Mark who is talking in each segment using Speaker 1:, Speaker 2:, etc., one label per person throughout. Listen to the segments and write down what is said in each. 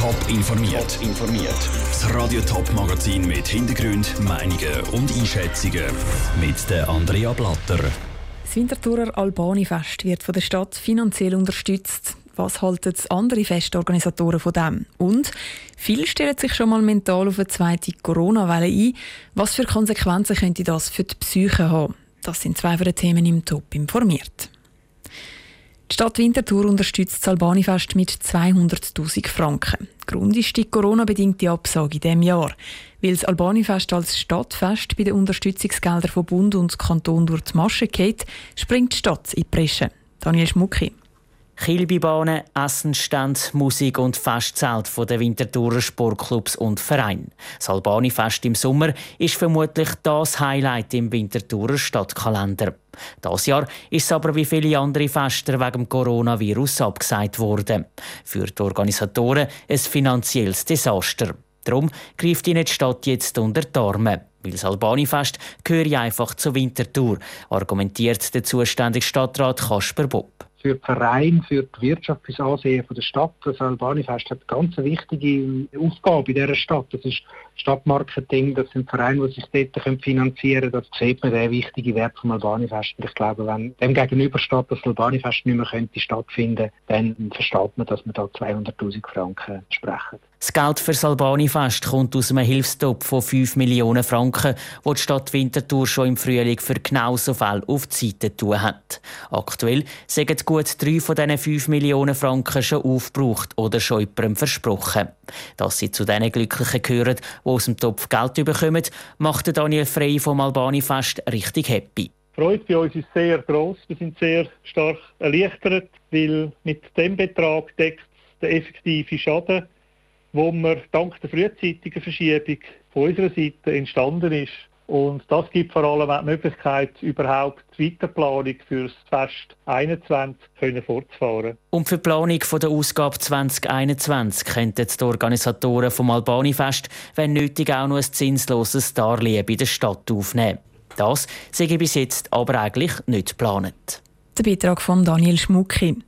Speaker 1: Top informiert. Top informiert. Das Radio Top Magazin mit Hintergrund, Meinungen und Einschätzungen mit der Andrea Blatter.
Speaker 2: Das Winterthurer Albani-Fest wird von der Stadt finanziell unterstützt. Was halten andere Festorganisatoren von dem? Und viele stellen sich schon mal mental auf eine zweite Corona-Welle ein. Was für Konsequenzen könnte das für die Psyche haben? Das sind zwei von den Themen im Top informiert. Die Stadt Winterthur unterstützt das Albanifest mit 200.000 Franken. Grund ist die Corona-bedingte Absage in diesem Jahr. Weil das Albanifest als Stadtfest bei den Unterstützungsgeldern von Bund und Kanton durch die Masche geht, springt die Stadt in die Bresche. Daniel Schmucki.
Speaker 3: Kilbibahnen, Essensstand, Musik und Festzelt von den Winterthurer Sportclubs und Vereinen. Das Albani-Fest im Sommer ist vermutlich das Highlight im Winterthurer Stadtkalender. Das Jahr ist es aber wie viele andere Feste wegen Coronavirus abgesagt worden. Für die Organisatoren ein finanzielles Desaster. Darum greift ihnen die Stadt jetzt unter die Arme. Weil das Albani-Fest gehöre einfach zur Winterthur, argumentiert der zuständige Stadtrat Kasper Bob
Speaker 4: für den Verein, für die Wirtschaft, für das Ansehen der Stadt. Das Albanifest hat eine ganz wichtige Aufgabe in dieser Stadt. Das ist Stadtmarketing, das sind Vereine, die sich dort finanzieren können. Das sieht man, der wichtige Wert vom Albanifest. Und ich glaube, wenn dem gegenübersteht, dass das Albanifest nicht mehr könnte stattfinden dann versteht man, dass man da 200'000 Franken sprechen.
Speaker 3: Das Geld für das Albani-Fest kommt aus einem Hilfstopf von 5 Millionen Franken, wo die Stadt Winterthur schon im Frühling für genau so viel auf die Seite tun hat. Aktuell sind gut drei von diesen 5 Millionen Franken schon aufgebraucht oder schon jemandem versprochen. Dass sie zu diesen Glücklichen gehören, die aus dem Topf Geld bekommen, macht Daniel Frey vom Albani-Fest richtig happy.
Speaker 5: Die Freude bei uns ist sehr groß. Wir sind sehr stark erleichtert, weil mit dem Betrag deckt der effektive Schaden wo man dank der frühzeitigen Verschiebung von unserer Seite entstanden ist. Und das gibt vor allem auch die Möglichkeit, überhaupt die Weiterplanung für das Fest 2021 können fortzufahren.
Speaker 3: Und für die Planung der Ausgabe 2021 könnten die Organisatoren vom Albani-Fest, wenn nötig, auch noch ein zinsloses Darlehen bei der Stadt aufnehmen. Das sei bis jetzt aber eigentlich nicht geplant.
Speaker 2: Der Beitrag von Daniel Schmucki.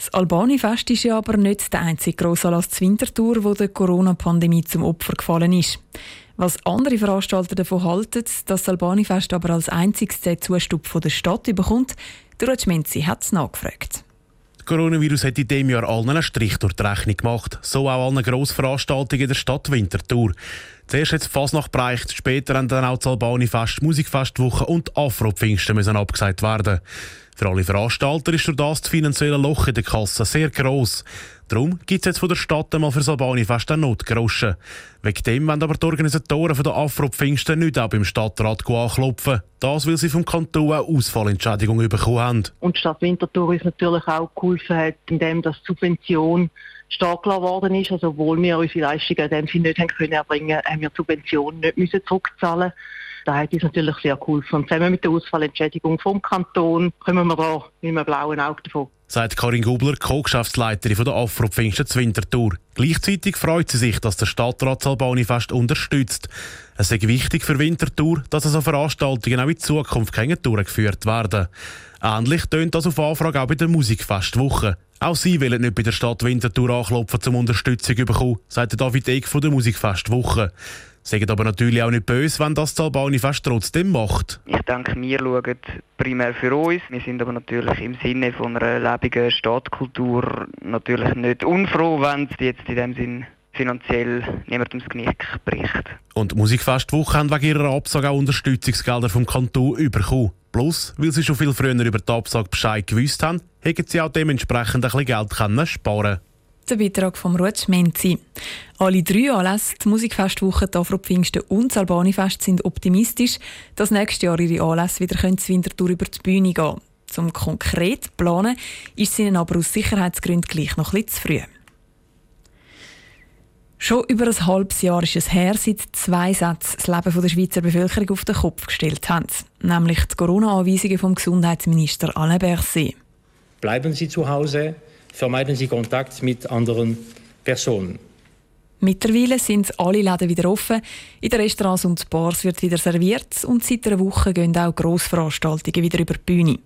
Speaker 2: Das Albani-Fest ist ja aber nicht der einzige grosse Anlass zur Wintertour, wo der Corona-Pandemie zum Opfer gefallen ist. Was andere Veranstalter davon halten, dass das Albani-Fest aber als einziges den Zustub von der Stadt bekommt, der Rutschmenzi hat es nachgefragt.
Speaker 6: Coronavirus hat in diesem Jahr allen einen Strich durch die Rechnung gemacht, so auch allen Grossveranstaltungen in der Stadt Winterthur. Zuerst hat es Fasnacht bereicht, später haben dann auch das Albani-Fest, Musikfestwoche und Afro-Pfingsten abgesagt werden. Für alle Veranstalter ist durch das, das finanzielle Loch in der Kasse sehr gross. Darum gibt es jetzt von der Stadt einmal für das Albani-Fest einen Notgroschen. Wegen dem wollen aber die Organisatoren der Afro-Pfingsten nicht auch beim Stadtrat anklopfen. Das, weil sie vom Kanton eine Ausfallentschädigung bekommen haben.
Speaker 7: Und die Stadt Winterthur uns natürlich auch geholfen hat, indem das Subvention stark geworden ist. Also, obwohl wir unsere Leistungen in dem Sinne nicht haben können erbringen, haben wir die Subventionen nicht müssen zurückzahlen da hat uns natürlich sehr geholfen. Und zusammen mit der Ausfallentschädigung vom Kanton kommen wir da mit einem blauen Auge davon.
Speaker 6: Sagt Karin Gubler, Co-Geschäftsleiterin der Afro Pfingsten Winterthur. Gleichzeitig freut sie sich, dass der Stadtrat Albani fest unterstützt. Es ist wichtig für Winterthur, dass so Veranstaltungen auch in Zukunft durchgeführt werden. Ähnlich tönt das auf Anfrage auch bei der Musikfestwoche. Auch sie wollen nicht bei der Stadt Winterthur anklopfen, um Unterstützung zu bekommen, sagt David Eck von der Musikfestwoche. Sagen aber natürlich auch nicht böse, wenn das Albani fest trotzdem macht.
Speaker 8: Ich denke, wir schauen primär für uns. Wir sind aber natürlich im Sinne von einer lebenden Stadtkultur natürlich nicht unfroh, wenn es jetzt in dem Sinn finanziell niemand ums Genick bricht.
Speaker 6: Und die Musikfestwoche haben wegen ihrer Absage auch Unterstützungsgelder vom Kanton bekommen. Plus, weil sie schon viel früher über die Absage Bescheid gewusst haben, hätten sie auch dementsprechend ein bisschen Geld können sparen
Speaker 2: der Beitrag von Ruth Menzi. Alle drei Anlässe, die Musikfestwoche, die Afro-Pfingsten und das Albani-Fest, sind optimistisch, dass nächstes Jahr ihre Anlässe wieder können Winterthur über die Bühne gehen Zum konkret planen ist es ihnen aber aus Sicherheitsgründen gleich noch etwas zu früh. Schon über ein halbes Jahr ist es her, seit zwei Sätze das Leben der Schweizer Bevölkerung auf den Kopf gestellt haben. Nämlich die Corona-Anweisungen vom Gesundheitsminister Alain Berset.
Speaker 9: Bleiben Sie zu Hause, vermeiden Sie Kontakt mit anderen Personen.
Speaker 2: Mittlerweile sind alle Läden wieder offen, in den Restaurants und Bars wird wieder serviert und seit einer Woche gehen auch Grossveranstaltungen wieder über die Bühne.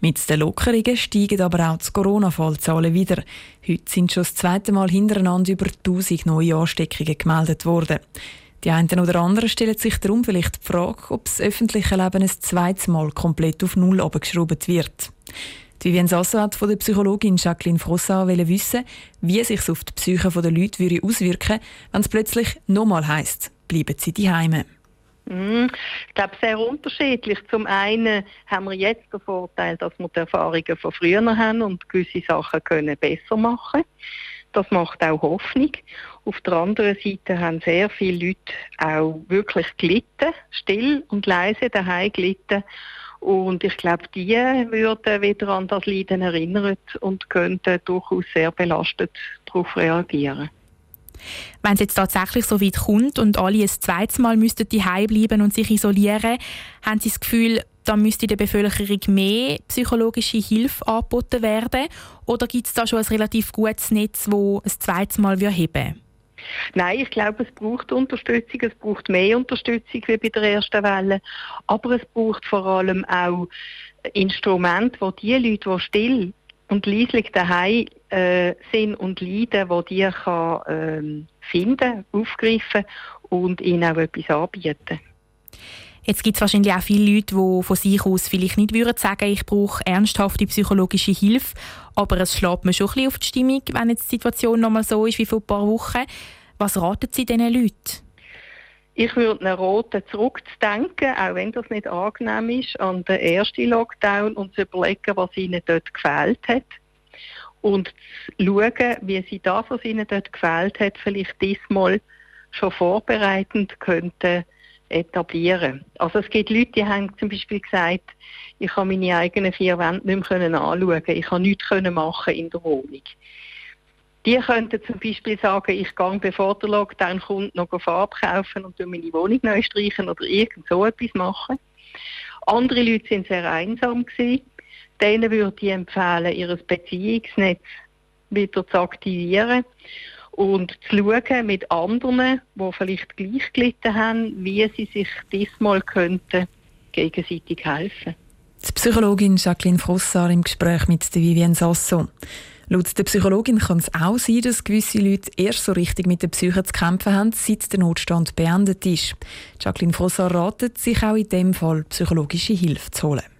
Speaker 2: Mit den Lockerungen steigen aber auch die Corona-Fallzahlen wieder. Heute sind schon das zweite Mal hintereinander über 1000 neue Ansteckungen gemeldet worden. Die einen oder anderen stellen sich darum vielleicht die Frage, ob das öffentliche Leben ein zweites Mal komplett auf Null abgeschraubt wird. Vivian Sasso hat von der Psychologin Jacqueline Frossard wissen, wie sich auf die Psyche der Leute würde auswirken wenn es plötzlich nochmal heisst, bleiben sie daheim.
Speaker 7: Mm, ich glaube, sehr unterschiedlich. Zum einen haben wir jetzt den Vorteil, dass wir die Erfahrungen von früher haben und gewisse Sachen können besser machen Das macht auch Hoffnung. Auf der anderen Seite haben sehr viele Leute auch wirklich gelitten, still und leise daheim gelitten und ich glaube, die würden wieder an das Leiden erinnert und könnten durchaus sehr belastet darauf reagieren.
Speaker 9: Wenn es jetzt tatsächlich so weit kommt und alle ein zweites Mal müssten die bleiben und sich isolieren, haben Sie das Gefühl, da müsste der Bevölkerung mehr psychologische Hilfe angeboten werden? Oder gibt es da schon ein relativ gutes Netz, das ein zweites Mal heben würde?
Speaker 7: Nein, ich glaube, es braucht Unterstützung, es braucht mehr Unterstützung wie bei der ersten Welle, aber es braucht vor allem auch Instrumente, wo die Leute, die still und leislich daheim äh, sind und leiden, wo die kann äh, finden, aufgreifen und ihnen auch etwas anbieten.
Speaker 9: Jetzt gibt es wahrscheinlich auch viele Leute, die von sich aus vielleicht nicht würden sagen, ich brauche ernsthafte psychologische Hilfe, aber es schlägt mir schon ein bisschen auf die Stimmung, wenn jetzt die Situation noch mal so ist wie vor ein paar Wochen. Was raten Sie diesen Leuten?
Speaker 7: Ich würde ihnen raten, zurückzudenken, auch wenn das nicht angenehm ist, an den ersten Lockdown und zu überlegen, was ihnen dort gefehlt hat. Und zu schauen, wie sie das, was ihnen dort gefehlt hat, vielleicht diesmal schon vorbereitend könnten etablieren. Also es gibt Leute, die haben zum Beispiel gesagt, ich kann meine eigenen vier Wände nicht mehr anschauen, ich kann nichts machen in der Wohnung. Die könnten zum Beispiel sagen, ich gehe bevor der Lockdown kommt noch Farbe kaufen und meine Wohnung neu streichen oder irgend so etwas machen. Andere Leute sind sehr einsam gewesen. Denen würde ich empfehlen, ihr Beziehungsnetz wieder zu aktivieren und zu schauen mit anderen, die vielleicht gleich gelitten haben, wie sie sich diesmal könnten gegenseitig helfen.
Speaker 2: Die Psychologin Jacqueline Frossard im Gespräch mit Vivienne Sasso. Laut der Psychologin kann es auch sein, dass gewisse Leute erst so richtig mit der Psyche zu kämpfen haben, seit der Notstand beendet ist. Jacqueline Frossard ratet, sich auch in dem Fall psychologische Hilfe zu holen.